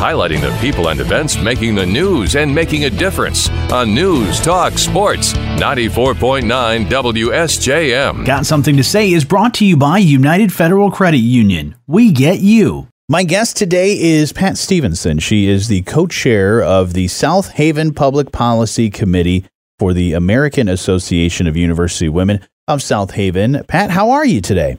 highlighting the people and events making the news and making a difference on News Talk Sports 94.9 WSJM. Got Something to Say is brought to you by United Federal Credit Union. We get you. My guest today is Pat Stephenson. She is the co chair of the South Haven Public Policy Committee for the American Association of University Women of South Haven. Pat, how are you today?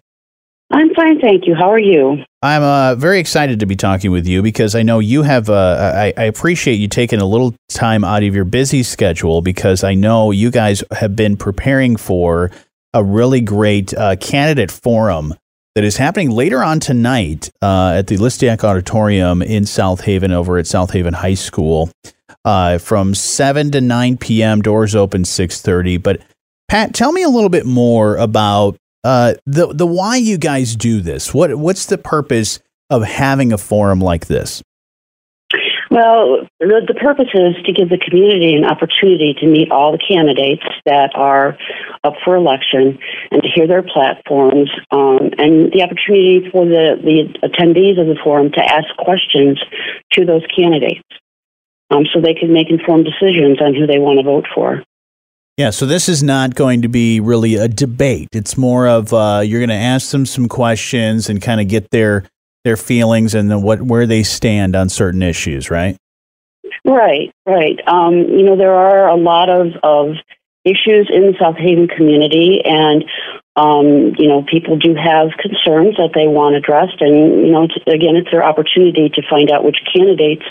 I'm fine, thank you. How are you? I'm uh, very excited to be talking with you because I know you have. Uh, I, I, appreciate you taking a little time out of your busy schedule because I know you guys have been preparing for a really great uh, candidate forum that is happening later on tonight uh, at the Listiak Auditorium in South Haven over at South Haven High School uh, from 7 to 9 p.m. Doors open 6:30. But Pat, tell me a little bit more about uh, the the why you guys do this. What what's the purpose of having a forum like this? Well, the, the purpose is to give the community an opportunity to meet all the candidates that are up for election and to hear their platforms, um, and the opportunity for the, the attendees of the forum to ask questions to those candidates um, so they can make informed decisions on who they want to vote for. Yeah, so this is not going to be really a debate. It's more of uh, you're going to ask them some questions and kind of get their their feelings and then what where they stand on certain issues, right? Right, right. Um, you know, there are a lot of, of issues in the South Haven community, and um, you know, people do have concerns that they want addressed, and you know, it's, again, it's their opportunity to find out which candidates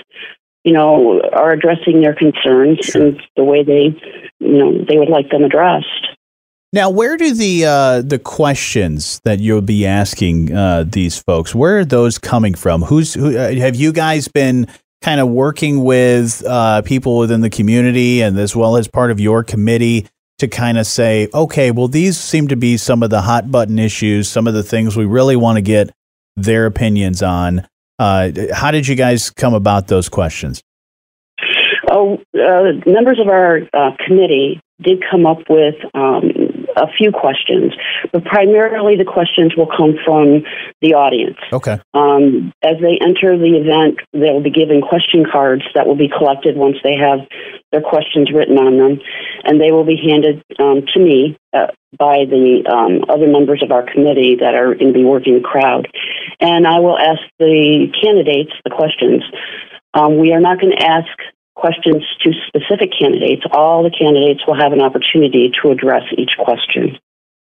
you know, are addressing their concerns sure. and the way they, you know, they would like them addressed. Now, where do the uh, the questions that you'll be asking uh, these folks? Where are those coming from? Who's who, uh, have you guys been kind of working with uh, people within the community and as well as part of your committee to kind of say, okay, well, these seem to be some of the hot button issues, some of the things we really want to get their opinions on. Uh, how did you guys come about those questions? Oh, uh, members of our uh, committee did come up with um, a few questions, but primarily the questions will come from the audience. Okay. Um, as they enter the event, they will be given question cards that will be collected once they have their questions written on them, and they will be handed um, to me uh, by the um, other members of our committee that are in the working the crowd. And I will ask the candidates the questions. Um, we are not going to ask questions to specific candidates, all the candidates will have an opportunity to address each question.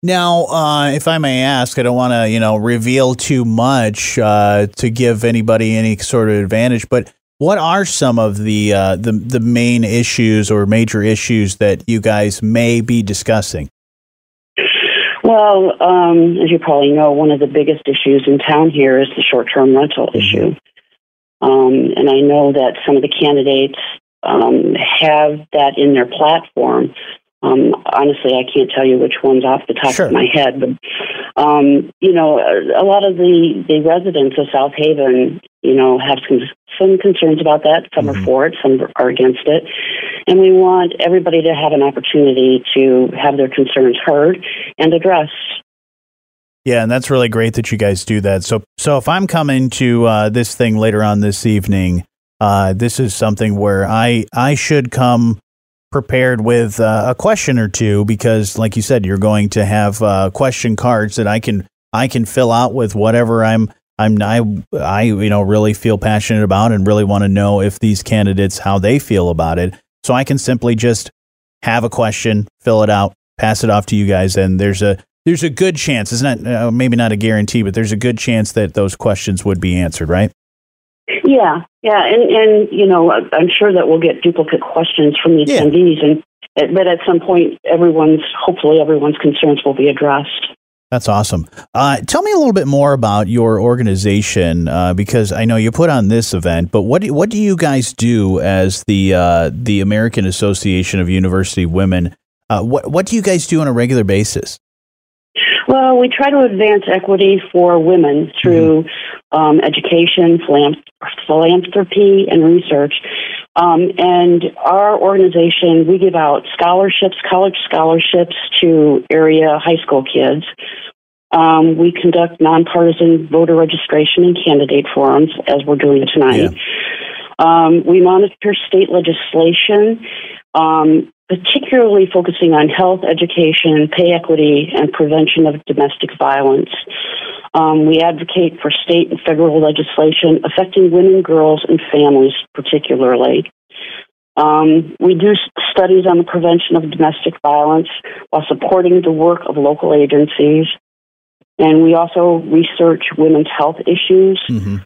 Now, uh, if I may ask, I don't want to, you know, reveal too much uh, to give anybody any sort of advantage, but what are some of the, uh, the the main issues or major issues that you guys may be discussing? Well, um, as you probably know, one of the biggest issues in town here is the short-term rental mm-hmm. issue. Um, and I know that some of the candidates um, have that in their platform. Um, honestly, I can't tell you which ones off the top sure. of my head, but um, you know, a, lot of the the residents of South Haven, you know, have some some concerns about that. Some mm-hmm. are for it, some are against it, and we want everybody to have an opportunity to have their concerns heard and addressed. Yeah, and that's really great that you guys do that. So, so if I'm coming to uh, this thing later on this evening, uh, this is something where I I should come prepared with uh, a question or two because, like you said, you're going to have uh, question cards that I can I can fill out with whatever I'm I'm I I you know really feel passionate about and really want to know if these candidates how they feel about it. So I can simply just have a question, fill it out, pass it off to you guys, and there's a there's a good chance. It's not uh, maybe not a guarantee, but there's a good chance that those questions would be answered, right? Yeah, yeah, and and you know, I'm sure that we'll get duplicate questions from the yeah. attendees, and but at some point, everyone's hopefully everyone's concerns will be addressed. That's awesome. Uh, tell me a little bit more about your organization uh, because I know you put on this event, but what do, what do you guys do as the uh, the American Association of University Women Uh, what what do you guys do on a regular basis? Well, we try to advance equity for women through mm-hmm. um, education, philanthropy, and research. Um, and our organization, we give out scholarships, college scholarships to area high school kids. Um, we conduct nonpartisan voter registration and candidate forums, as we're doing tonight. Yeah. Um, we monitor state legislation, um, particularly focusing on health, education, pay equity, and prevention of domestic violence. Um, we advocate for state and federal legislation affecting women, girls, and families, particularly. Um, we do studies on the prevention of domestic violence while supporting the work of local agencies. And we also research women's health issues. Mm-hmm.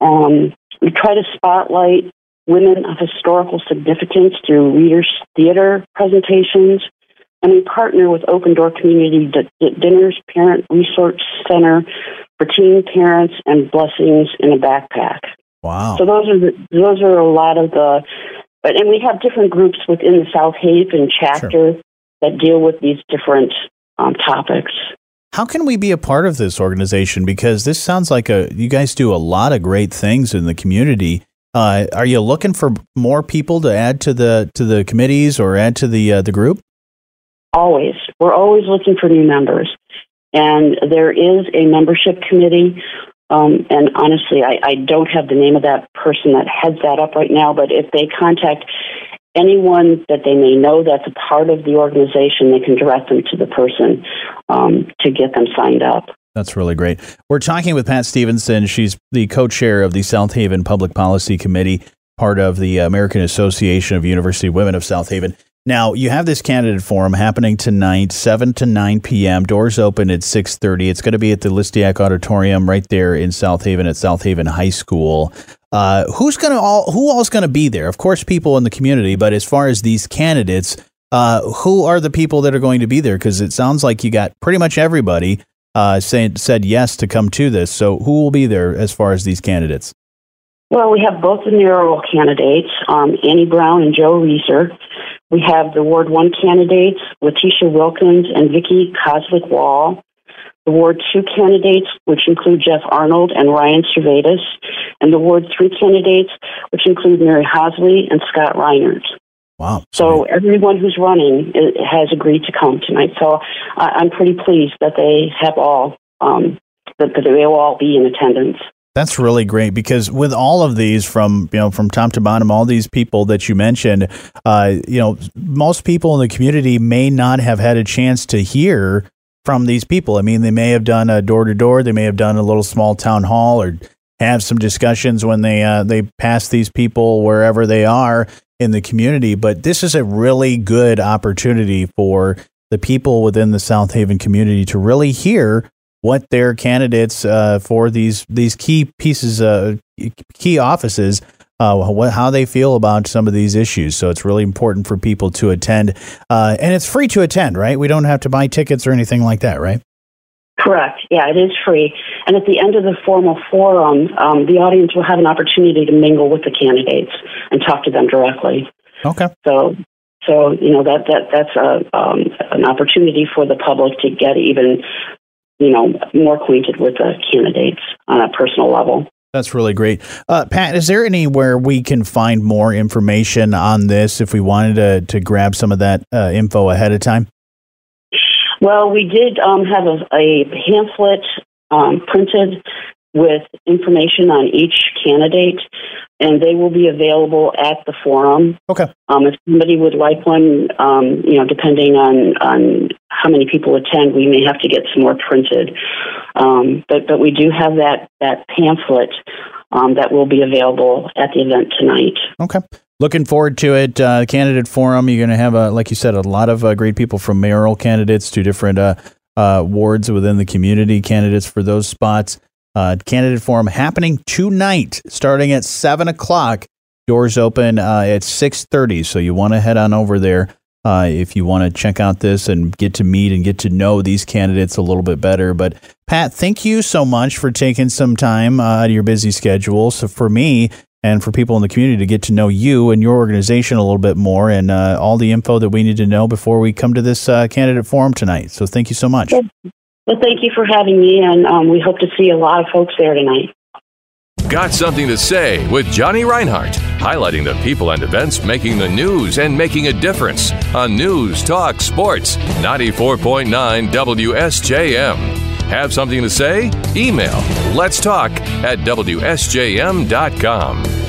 Um, we try to spotlight women of historical significance through readers' theater presentations. And we partner with Open Door Community D- Dinners Parent Resource Center for teen parents and blessings in a backpack. Wow! So those are the, those are a lot of the, but and we have different groups within the South Haven chapter sure. that deal with these different um, topics. How can we be a part of this organization? Because this sounds like a you guys do a lot of great things in the community. Uh, are you looking for more people to add to the to the committees or add to the uh, the group? Always, we're always looking for new members, and there is a membership committee. Um, and honestly, I, I don't have the name of that person that heads that up right now. But if they contact anyone that they may know that's a part of the organization, they can direct them to the person um, to get them signed up. That's really great. We're talking with Pat Stephenson. She's the co chair of the South Haven Public Policy Committee, part of the American Association of University Women of South Haven. Now, you have this candidate forum happening tonight, 7 to 9 p.m. Doors open at 6.30. It's going to be at the Listiak Auditorium right there in South Haven at South Haven High School. Uh, who's going to all, who all's going to be there? Of course, people in the community, but as far as these candidates, uh, who are the people that are going to be there? Because it sounds like you got pretty much everybody uh, said, said yes to come to this. So who will be there as far as these candidates? Well, we have both the mayoral candidates, um, Annie Brown and Joe Reeser. We have the Ward 1 candidates, Letitia Wilkins and Vicki Coslick Wall. The Ward 2 candidates, which include Jeff Arnold and Ryan Servatus. And the Ward 3 candidates, which include Mary Hosley and Scott Reinert. Wow. So everyone who's running has agreed to come tonight. So I'm pretty pleased that they have all, um, that they will all be in attendance. That's really great because with all of these from you know from top to bottom, all these people that you mentioned, uh, you know, most people in the community may not have had a chance to hear from these people. I mean, they may have done a door to door, they may have done a little small town hall, or have some discussions when they uh, they pass these people wherever they are in the community. But this is a really good opportunity for the people within the South Haven community to really hear what their candidates uh, for these these key pieces, uh, key offices, uh, what, how they feel about some of these issues. So it's really important for people to attend, uh, and it's free to attend, right? We don't have to buy tickets or anything like that, right? Correct. Yeah, it is free. And at the end of the formal forum, um, the audience will have an opportunity to mingle with the candidates and talk to them directly. Okay. So so you know that that that's a um, an opportunity for the public to get even you know, more acquainted with the candidates on a personal level. That's really great. Uh, Pat, is there anywhere we can find more information on this if we wanted to, to grab some of that uh, info ahead of time? Well, we did um, have a, a pamphlet um, printed with information on each candidate, and they will be available at the forum. Okay. Um, if somebody would like one, um, you know, depending on on how many people attend, we may have to get some more printed. Um, but but we do have that that pamphlet um, that will be available at the event tonight. Okay. Looking forward to it. Uh, candidate forum. You're going to have, a, like you said, a lot of uh, great people from mayoral candidates to different uh, uh wards within the community, candidates for those spots. Uh, candidate forum happening tonight, starting at seven o'clock. Doors open uh, at six thirty, so you want to head on over there if you want to check out this and get to meet and get to know these candidates a little bit better. But Pat, thank you so much for taking some time out of your busy schedule. So for me, and for people in the community to get to know you and your organization a little bit more and uh, all the info that we need to know before we come to this uh, candidate forum tonight. So thank you so much. Well, thank you for having me, and um, we hope to see a lot of folks there tonight. Got something to say with Jonny Reinhardt, highlighting the people and events making the news and making a difference on News Talk Sports 94.9 WSJM. Have something to say? Email let's talk at WSJM.com.